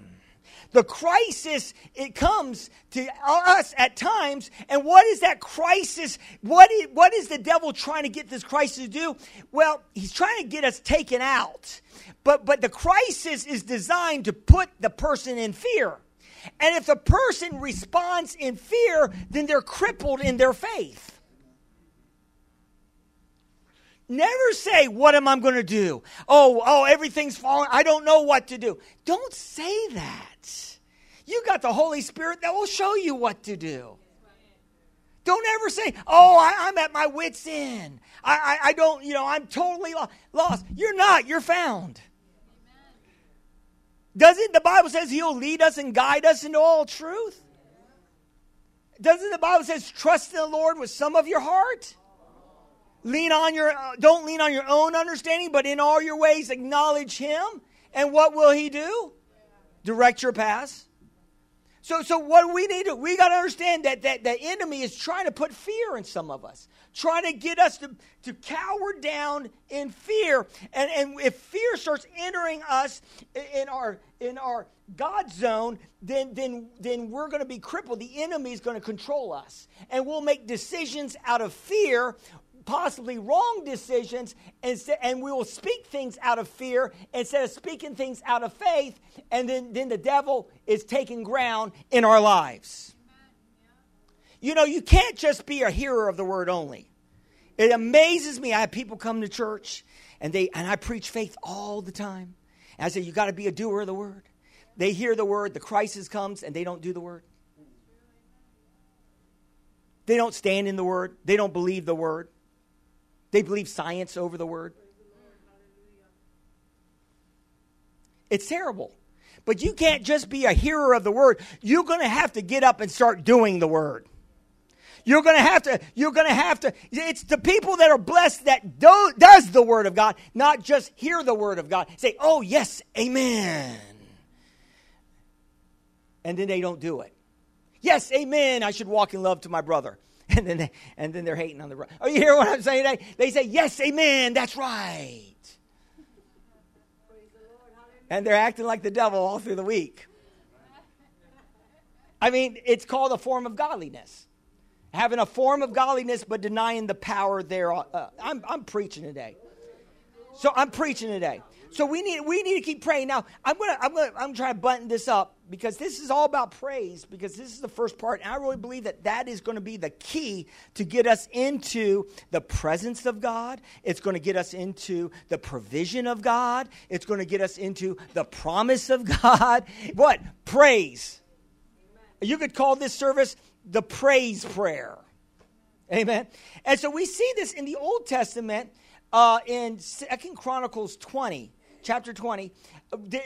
The crisis, it comes to us at times. And what is that crisis? What is, what is the devil trying to get this crisis to do? Well, he's trying to get us taken out. But, but the crisis is designed to put the person in fear. And if the person responds in fear, then they're crippled in their faith. Never say, What am I going to do? Oh, oh, everything's falling. I don't know what to do. Don't say that. You got the Holy Spirit that will show you what to do. Don't ever say, Oh, I, am at my wits' end. I, I, I, don't, you know, I'm totally lo- lost. You're not, you're found. Doesn't the Bible says he'll lead us and guide us into all truth? Doesn't the Bible says trust in the Lord with some of your heart? Lean on your don't lean on your own understanding but in all your ways acknowledge him and what will he do direct your paths so so what we need to we got to understand that that the enemy is trying to put fear in some of us trying to get us to, to cower down in fear and and if fear starts entering us in our in our God zone, then, then, then we're going to be crippled. The enemy is going to control us. And we'll make decisions out of fear possibly wrong decisions, and, and we will speak things out of fear instead of speaking things out of faith, and then, then the devil is taking ground in our lives. You know, you can't just be a hearer of the word only. It amazes me. I have people come to church and they and I preach faith all the time. And I say, you got to be a doer of the word. They hear the word, the crisis comes, and they don't do the word. They don't stand in the word. They don't believe the word. They believe science over the word. It's terrible. But you can't just be a hearer of the word. You're going to have to get up and start doing the word. You're going to have to, you're going to have to, it's the people that are blessed that do, does the word of God, not just hear the word of God. Say, oh, yes, amen. And then they don't do it. Yes, amen. I should walk in love to my brother. and then they, and then they're hating on the right. Are you hear what I'm saying? They, they say, "Yes, amen, that's right," and they're acting like the devil all through the week. I mean, it's called a form of godliness. Having a form of godliness, but denying the power thereof. Uh, I'm, I'm preaching today. So I'm preaching today. So we need we need to keep praying. Now I'm gonna I'm gonna I'm trying to button this up because this is all about praise because this is the first part, and I really believe that that is going to be the key to get us into the presence of God. It's going to get us into the provision of God. It's going to get us into the promise of God. What praise? You could call this service the praise prayer. Amen. And so we see this in the Old Testament uh, in Second Chronicles 20 chapter 20,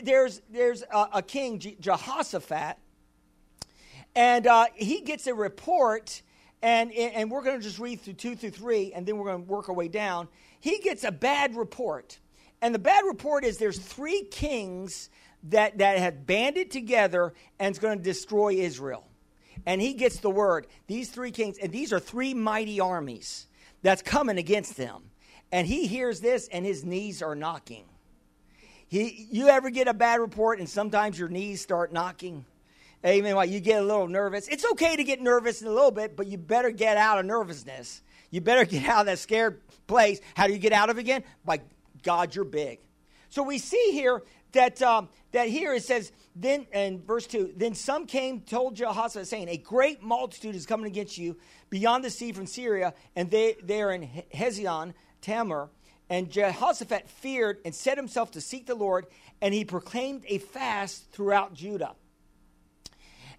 there's, there's a, a king, Jehoshaphat, and uh, he gets a report, and, and we're going to just read through 2 through 3, and then we're going to work our way down. He gets a bad report. And the bad report is there's three kings that, that have banded together and is going to destroy Israel. And he gets the word, these three kings, and these are three mighty armies that's coming against them. And he hears this, and his knees are knocking. He, you ever get a bad report and sometimes your knees start knocking? Amen. Why you get a little nervous. It's okay to get nervous in a little bit, but you better get out of nervousness. You better get out of that scared place. How do you get out of it again? By God, you're big. So we see here that um, that here it says then in verse two then some came told Jehoshaphat saying a great multitude is coming against you beyond the sea from Syria and they they are in Hazazon Tamar and Jehoshaphat feared and set himself to seek the Lord and he proclaimed a fast throughout Judah.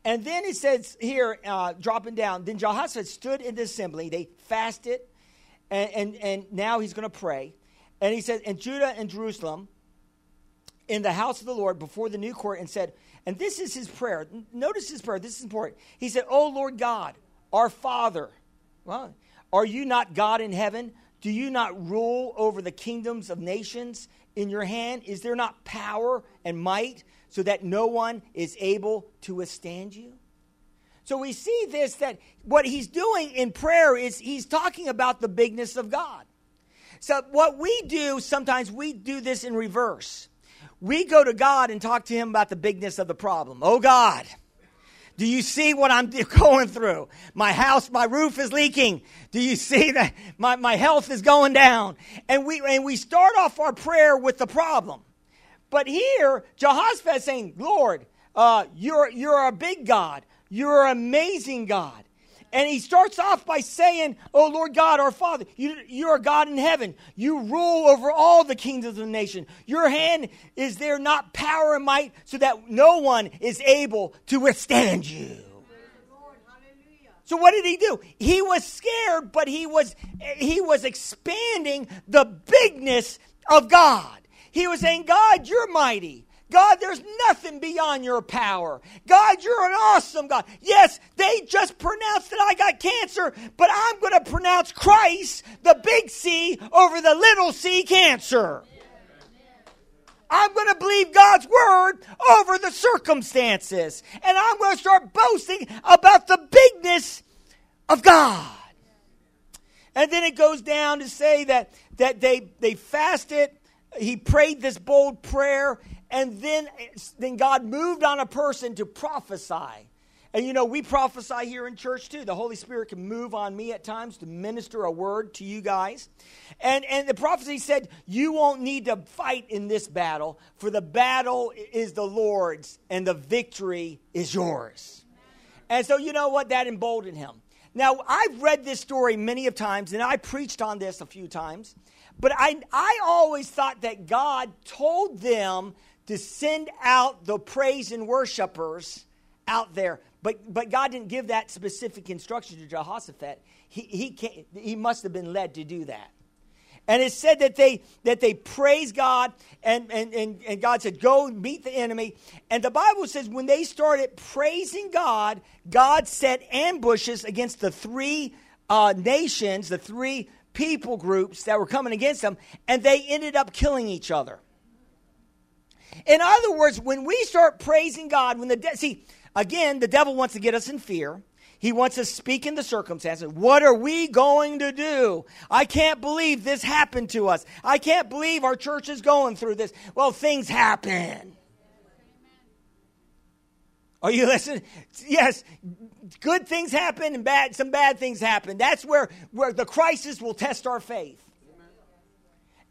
And then it says here, uh, dropping down, then Jehoshaphat stood in the assembly. They fasted, and, and, and now he's going to pray. And he says, and Judah and Jerusalem, in the house of the Lord before the new court, and said, and this is his prayer. Notice his prayer. This is important. He said, Oh Lord God, our Father. Well, are you not God in heaven? Do you not rule over the kingdoms of nations in your hand? Is there not power and might so that no one is able to withstand you? So we see this that what he's doing in prayer is he's talking about the bigness of God. So what we do sometimes we do this in reverse. We go to God and talk to him about the bigness of the problem. Oh God, do you see what I'm going through? My house, my roof is leaking. Do you see that my, my health is going down? And we and we start off our prayer with the problem. But here, Jehoshaphat is saying, Lord, uh, you're, you're a big God. You're an amazing God. And he starts off by saying, Oh Lord God, our Father, you, you're a God in heaven. You rule over all the kingdoms of the nation. Your hand is there not power and might, so that no one is able to withstand you. So what did he do? He was scared, but he was he was expanding the bigness of God. He was saying, God, you're mighty. God, there's nothing beyond your power. God, you're an awesome God. Yes, they just pronounced that I got cancer, but I'm going to pronounce Christ, the big C, over the little c cancer. I'm going to believe God's word over the circumstances. And I'm going to start boasting about the bigness of God. And then it goes down to say that, that they, they fasted he prayed this bold prayer, and then, then God moved on a person to prophesy. And you know, we prophesy here in church too. The Holy Spirit can move on me at times to minister a word to you guys. And, and the prophecy said, You won't need to fight in this battle, for the battle is the Lord's, and the victory is yours. And so, you know what? That emboldened him. Now, I've read this story many of times, and I preached on this a few times. But I, I always thought that God told them to send out the praise and worshipers out there. But, but God didn't give that specific instruction to Jehoshaphat. He, he, he must have been led to do that. And it said that they that they praised God, and, and, and, and God said, Go meet the enemy. And the Bible says when they started praising God, God set ambushes against the three uh, nations, the three people groups that were coming against them, and they ended up killing each other. In other words, when we start praising God, when the de- see again, the devil wants to get us in fear. He wants us to speak in the circumstances. What are we going to do? I can't believe this happened to us. I can't believe our church is going through this. Well, things happen. Are you listening? Yes, good things happen and bad some bad things happen. That's where where the crisis will test our faith.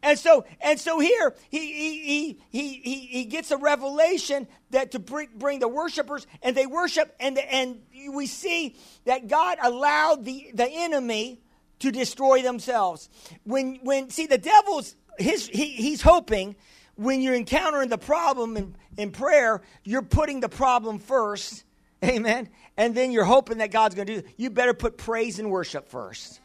And so, and so here he, he, he, he, he gets a revelation that to bring, bring the worshipers, and they worship, and, the, and we see that God allowed the, the enemy to destroy themselves. When, when see, the devil's, his, he, he's hoping when you're encountering the problem in, in prayer, you're putting the problem first. Amen. And then you're hoping that God's going to do You better put praise and worship first.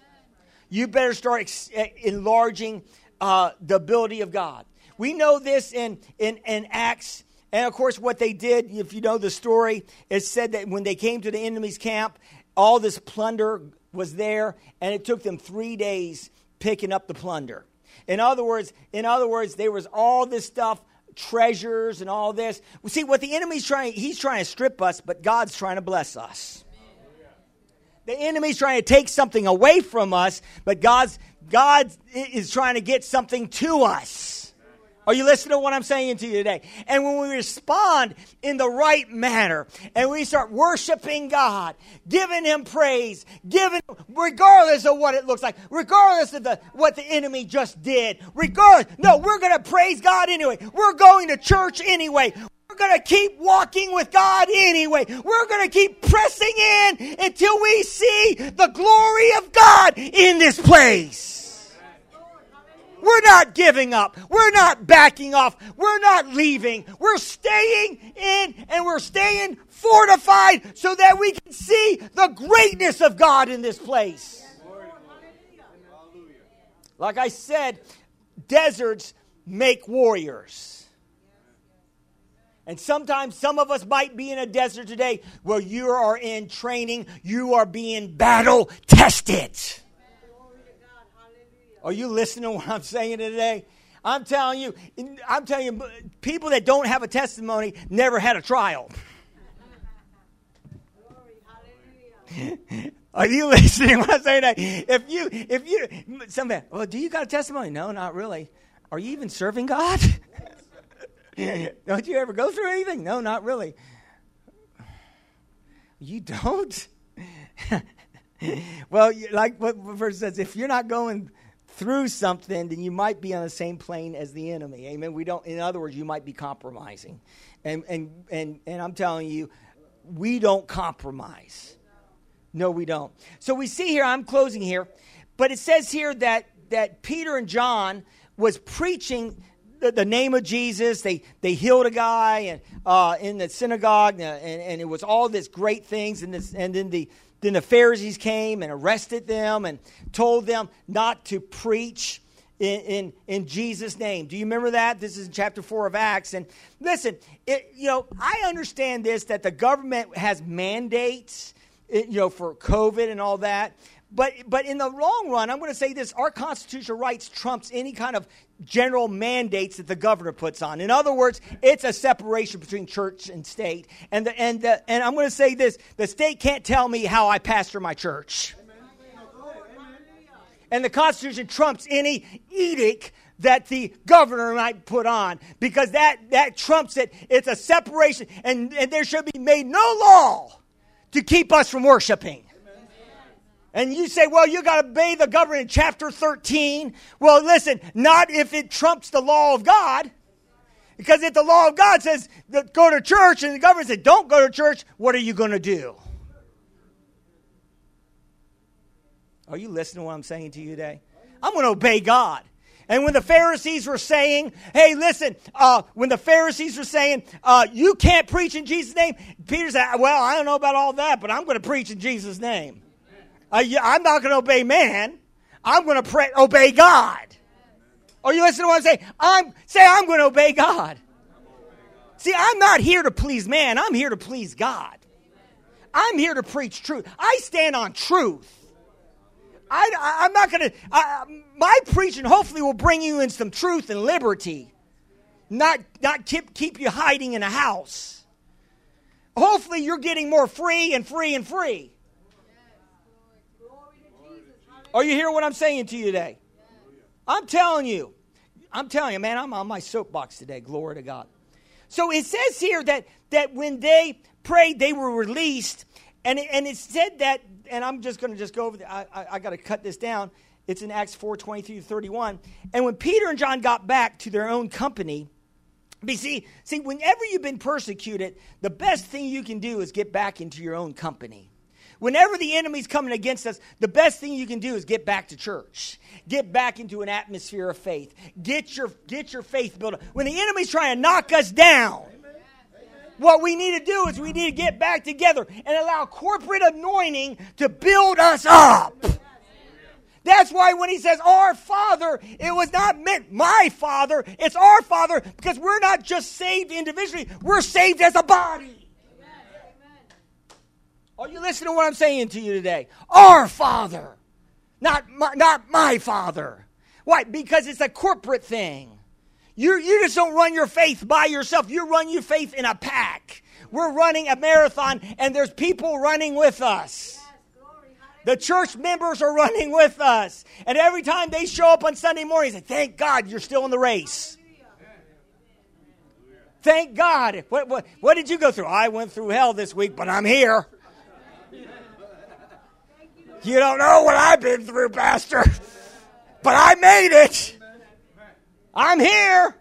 You better start ex- eh, enlarging uh, the ability of God. We know this in, in, in Acts. And of course, what they did, if you know the story, it said that when they came to the enemy's camp, all this plunder was there, and it took them three days picking up the plunder. In other words, in other words, there was all this stuff, treasures and all this. See, what the enemy's trying, he's trying to strip us, but God's trying to bless us. The enemy's trying to take something away from us, but God's God is trying to get something to us. Are you listening to what I'm saying to you today? And when we respond in the right manner and we start worshiping God, giving Him praise, giving, regardless of what it looks like, regardless of the, what the enemy just did, regardless, no, we're going to praise God anyway. We're going to church anyway. We're going to keep walking with God anyway. We're going to keep pressing in until we see the glory of God in this place. We're not giving up. We're not backing off. We're not leaving. We're staying in and we're staying fortified so that we can see the greatness of God in this place. Like I said, deserts make warriors. And sometimes some of us might be in a desert today where you are in training, you are being battle tested. Are you listening to what I'm saying today? I'm telling you, I'm telling you, people that don't have a testimony never had a trial. Are you listening what I'm saying? Today? If you, if you, somebody, well, do you got a testimony? No, not really. Are you even serving God? don't you ever go through anything? No, not really. You don't? well, like what verse says, if you're not going through something, then you might be on the same plane as the enemy. Amen. We don't. In other words, you might be compromising, and and and and I'm telling you, we don't compromise. No, we don't. So we see here. I'm closing here, but it says here that that Peter and John was preaching the, the name of Jesus. They they healed a guy and uh, in the synagogue, and, and it was all this great things. And this and then the then the Pharisees came and arrested them and told them not to preach in, in, in, Jesus' name. Do you remember that? This is in chapter 4 of Acts. And listen, it, you know, I understand this that the government has mandates, you know, for COVID and all that. But, but in the long run, I'm going to say this our constitutional rights trumps any kind of general mandates that the governor puts on. In other words, it's a separation between church and state. And, the, and, the, and I'm going to say this the state can't tell me how I pastor my church. And the Constitution trumps any edict that the governor might put on because that, that trumps it. It's a separation, and, and there should be made no law to keep us from worshiping. And you say, well, you got to obey the government in chapter 13. Well, listen, not if it trumps the law of God. Because if the law of God says go to church and the government says don't go to church, what are you going to do? Are you listening to what I'm saying to you today? I'm going to obey God. And when the Pharisees were saying, hey, listen, uh, when the Pharisees were saying, uh, you can't preach in Jesus' name, Peter said, well, I don't know about all that, but I'm going to preach in Jesus' name. Uh, I'm not going to obey man. I'm going to pray, obey God. Are you listening to what I'm saying? I'm say I'm going to obey God. See, I'm not here to please man. I'm here to please God. I'm here to preach truth. I stand on truth. I, am not going to. My preaching hopefully will bring you in some truth and liberty, not not keep keep you hiding in a house. Hopefully, you're getting more free and free and free. Are you hearing what I'm saying to you today? I'm telling you. I'm telling you, man, I'm on my soapbox today. Glory to God. So it says here that, that when they prayed, they were released. And it, and it said that, and I'm just going to just go over, the, I, I, I got to cut this down. It's in Acts 4 23 to 31. And when Peter and John got back to their own company, see, see, whenever you've been persecuted, the best thing you can do is get back into your own company. Whenever the enemy's coming against us, the best thing you can do is get back to church. Get back into an atmosphere of faith. Get your, get your faith built up. When the enemy's trying to knock us down, what we need to do is we need to get back together and allow corporate anointing to build us up. That's why when he says our Father, it was not meant my Father, it's our Father because we're not just saved individually, we're saved as a body. Are you listening to what I'm saying to you today? Our Father, not my, not my Father. Why? Because it's a corporate thing. You, you just don't run your faith by yourself. You run your faith in a pack. We're running a marathon, and there's people running with us. The church members are running with us. And every time they show up on Sunday morning, say, Thank God you're still in the race. Thank God. What, what, what did you go through? I went through hell this week, but I'm here. You don't know what I've been through, Pastor, but I made it. I'm here.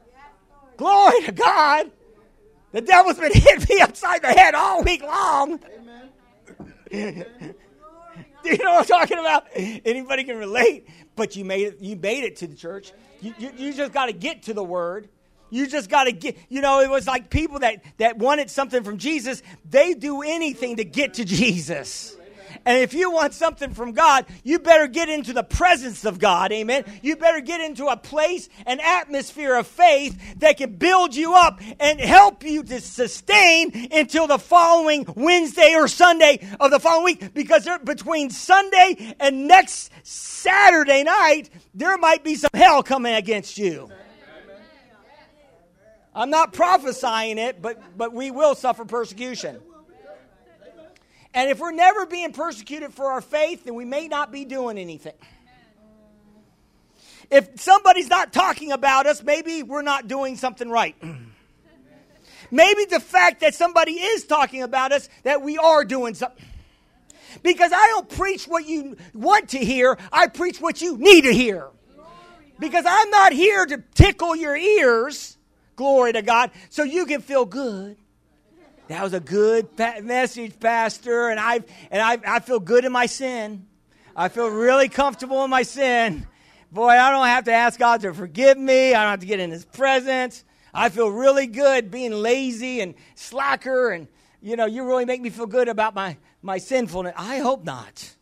Glory to God. The devil's been hitting me upside the head all week long. Do you know what I'm talking about? Anybody can relate, but you made it. You made it to the church. You, you, you just got to get to the word. You just got to get. You know, it was like people that that wanted something from Jesus. They do anything to get to Jesus. And if you want something from God, you better get into the presence of God. Amen. You better get into a place, an atmosphere of faith that can build you up and help you to sustain until the following Wednesday or Sunday of the following week. Because between Sunday and next Saturday night, there might be some hell coming against you. I'm not prophesying it, but, but we will suffer persecution. And if we're never being persecuted for our faith, then we may not be doing anything. If somebody's not talking about us, maybe we're not doing something right. maybe the fact that somebody is talking about us, that we are doing something. Because I don't preach what you want to hear, I preach what you need to hear. Because I'm not here to tickle your ears, glory to God, so you can feel good. That was a good message, Pastor, and I and I, I feel good in my sin. I feel really comfortable in my sin. Boy, I don't have to ask God to forgive me. I don't have to get in His presence. I feel really good being lazy and slacker, and you know, you really make me feel good about my my sinfulness. I hope not.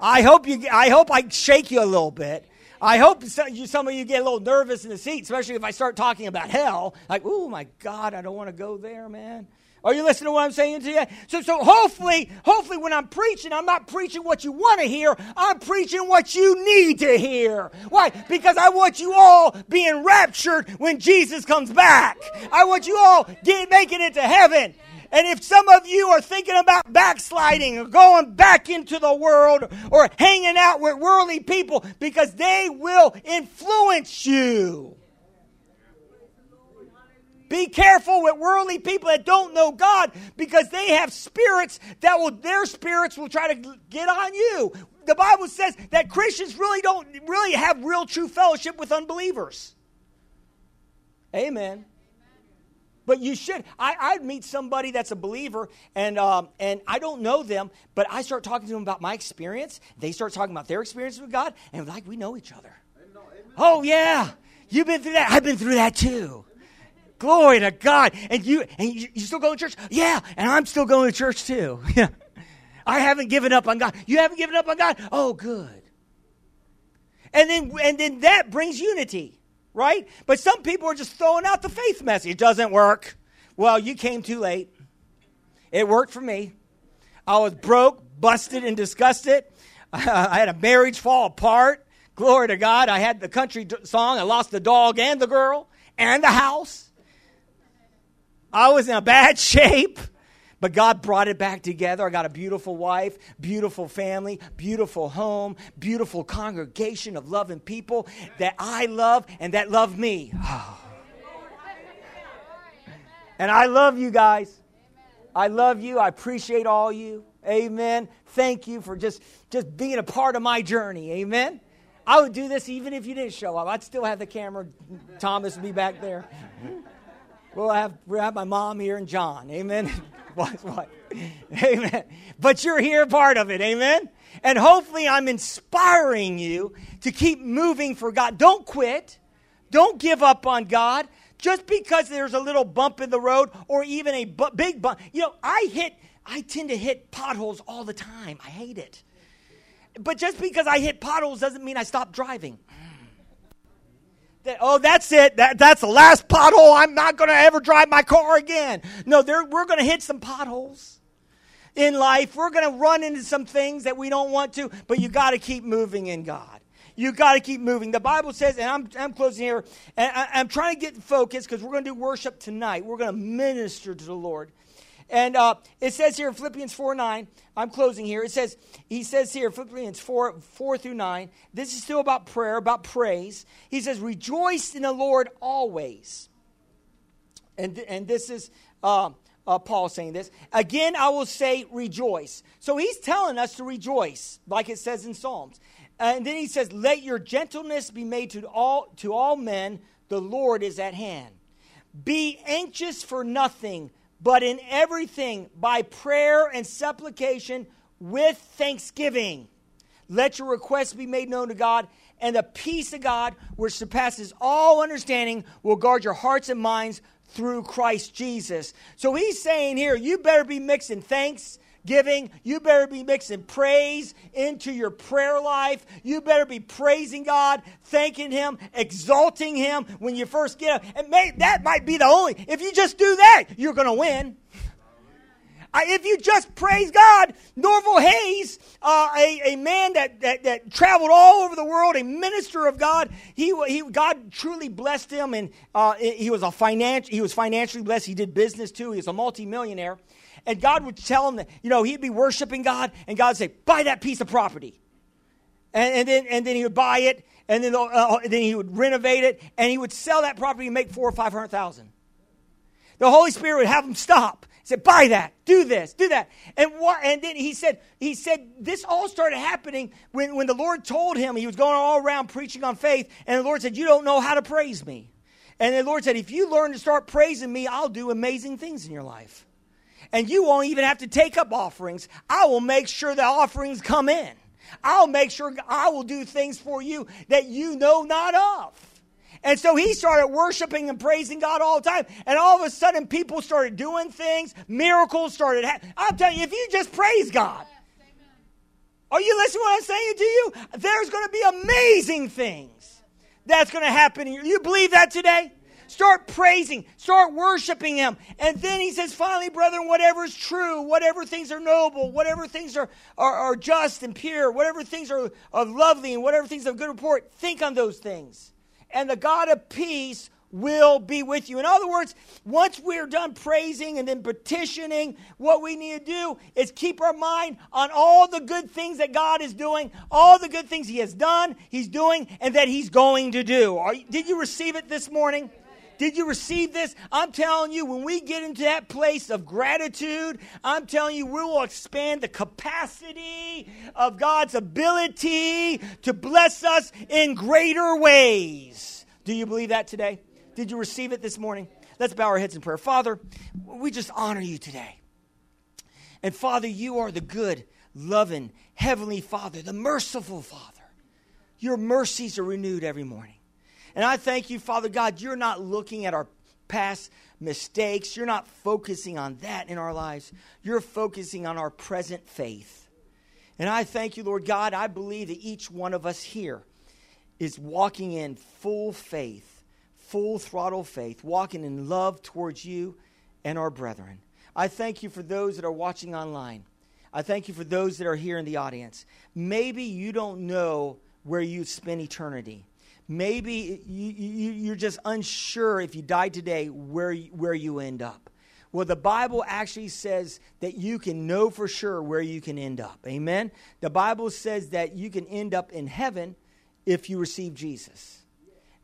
I hope you. I hope I shake you a little bit. I hope some of you get a little nervous in the seat, especially if I start talking about hell. Like, oh my God, I don't want to go there, man. Are you listening to what I'm saying to you? So, so hopefully, hopefully when I'm preaching, I'm not preaching what you want to hear. I'm preaching what you need to hear. Why? Because I want you all being raptured when Jesus comes back. I want you all get, making it to heaven. And if some of you are thinking about backsliding or going back into the world or hanging out with worldly people because they will influence you. Be careful with worldly people that don't know God because they have spirits that will, their spirits will try to get on you. The Bible says that Christians really don't really have real true fellowship with unbelievers. Amen. But you should. I, I'd meet somebody that's a believer, and um, and I don't know them, but I start talking to them about my experience. They start talking about their experience with God, and like we know each other. Amen. Oh yeah, you've been through that. I've been through that too. Glory to God. And you and you, you still go to church? Yeah, and I'm still going to church too. Yeah. I haven't given up on God. You haven't given up on God? Oh, good. And then and then that brings unity, right? But some people are just throwing out the faith message. It doesn't work. Well, you came too late. It worked for me. I was broke, busted, and disgusted. I had a marriage fall apart. Glory to God. I had the country song. I lost the dog and the girl and the house. I was in a bad shape, but God brought it back together. I got a beautiful wife, beautiful family, beautiful home, beautiful congregation of loving people that I love and that love me. And I love you guys. I love you. I appreciate all you. Amen. Thank you for just just being a part of my journey. Amen. I would do this even if you didn't show up. I'd still have the camera. Thomas would be back there. We'll have, we'll have my mom here and John. Amen. what, what? Amen. But you're here part of it. Amen. And hopefully I'm inspiring you to keep moving for God. Don't quit. Don't give up on God just because there's a little bump in the road or even a bu- big bump. You know, I hit, I tend to hit potholes all the time. I hate it. But just because I hit potholes doesn't mean I stop driving that, oh, that's it. That, that's the last pothole. I'm not going to ever drive my car again. No, we're going to hit some potholes in life. We're going to run into some things that we don't want to, but you got to keep moving in God. You got to keep moving. The Bible says, and I'm, I'm closing here, and I, I'm trying to get focused because we're going to do worship tonight. We're going to minister to the Lord. And uh, it says here in Philippians 4 9, I'm closing here. It says, he says here, Philippians 4, 4 through 9, this is still about prayer, about praise. He says, Rejoice in the Lord always. And, and this is uh, uh, Paul saying this. Again, I will say rejoice. So he's telling us to rejoice, like it says in Psalms. And then he says, Let your gentleness be made to all, to all men, the Lord is at hand. Be anxious for nothing, but in everything, by prayer and supplication, with thanksgiving. Let your requests be made known to God, and the peace of God, which surpasses all understanding, will guard your hearts and minds through Christ Jesus. So he's saying here, you better be mixing thanks giving. You better be mixing praise into your prayer life. You better be praising God, thanking Him, exalting Him when you first get up. And may, that might be the only, if you just do that, you're going to win. If you just praise God, Norval Hayes, uh, a, a man that, that, that, traveled all over the world, a minister of God, he, he, God truly blessed him, and uh, he was a financial, he was financially blessed. He did business too. He was a multimillionaire. And God would tell him that, you know, he'd be worshiping God, and God would say, buy that piece of property. And, and then, and then he would buy it, and then, uh, then he would renovate it, and he would sell that property and make four or five hundred thousand. The Holy Spirit would have him stop. He said, buy that, do this, do that. And what and then he said, he said this all started happening when, when the Lord told him he was going all around preaching on faith, and the Lord said, You don't know how to praise me. And the Lord said, If you learn to start praising me, I'll do amazing things in your life and you won't even have to take up offerings. I will make sure the offerings come in. I'll make sure I will do things for you that you know not of. And so he started worshiping and praising God all the time. And all of a sudden, people started doing things, miracles started happening. I'm telling you, if you just praise God, are you listening to what I'm saying to you? There's going to be amazing things that's going to happen. You believe that today? Start praising, start worshiping Him. And then He says, finally, brethren, whatever is true, whatever things are noble, whatever things are, are, are just and pure, whatever things are, are lovely, and whatever things are of good report, think on those things. And the God of peace will be with you. In other words, once we're done praising and then petitioning, what we need to do is keep our mind on all the good things that God is doing, all the good things He has done, He's doing, and that He's going to do. Are, did you receive it this morning? Did you receive this? I'm telling you, when we get into that place of gratitude, I'm telling you, we will expand the capacity of God's ability to bless us in greater ways. Do you believe that today? Did you receive it this morning? Let's bow our heads in prayer. Father, we just honor you today. And Father, you are the good, loving, heavenly Father, the merciful Father. Your mercies are renewed every morning. And I thank you, Father God, you're not looking at our past mistakes. You're not focusing on that in our lives. You're focusing on our present faith. And I thank you, Lord God. I believe that each one of us here is walking in full faith, full throttle faith, walking in love towards you and our brethren. I thank you for those that are watching online. I thank you for those that are here in the audience. Maybe you don't know where you spend eternity. Maybe you, you're just unsure if you die today where, where you end up. Well, the Bible actually says that you can know for sure where you can end up. Amen? The Bible says that you can end up in heaven if you receive Jesus.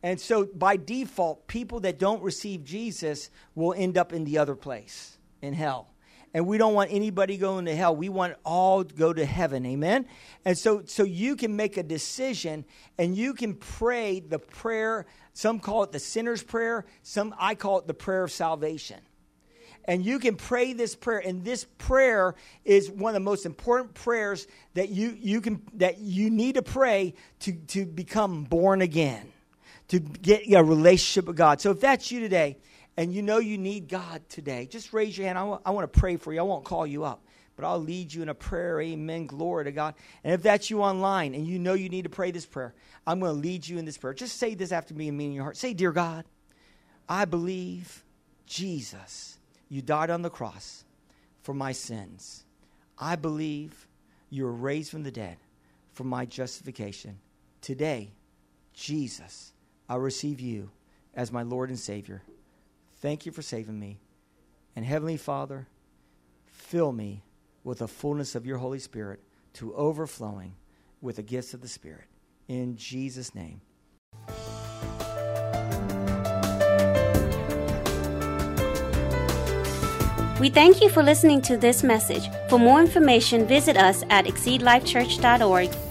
And so, by default, people that don't receive Jesus will end up in the other place, in hell and we don't want anybody going to hell. We want all to go to heaven. Amen. And so so you can make a decision and you can pray the prayer. Some call it the sinner's prayer. Some I call it the prayer of salvation. And you can pray this prayer, and this prayer is one of the most important prayers that you, you can that you need to pray to, to become born again, to get a relationship with God. So if that's you today, and you know you need God today, just raise your hand. I, w- I want to pray for you. I won't call you up, but I'll lead you in a prayer. Amen. Glory to God. And if that's you online and you know you need to pray this prayer, I'm going to lead you in this prayer. Just say this after me and mean in your heart. Say, Dear God, I believe Jesus, you died on the cross for my sins. I believe you were raised from the dead for my justification. Today, Jesus, I receive you as my Lord and Savior. Thank you for saving me. And Heavenly Father, fill me with the fullness of your Holy Spirit to overflowing with the gifts of the Spirit. In Jesus' name. We thank you for listening to this message. For more information, visit us at exceedlifechurch.org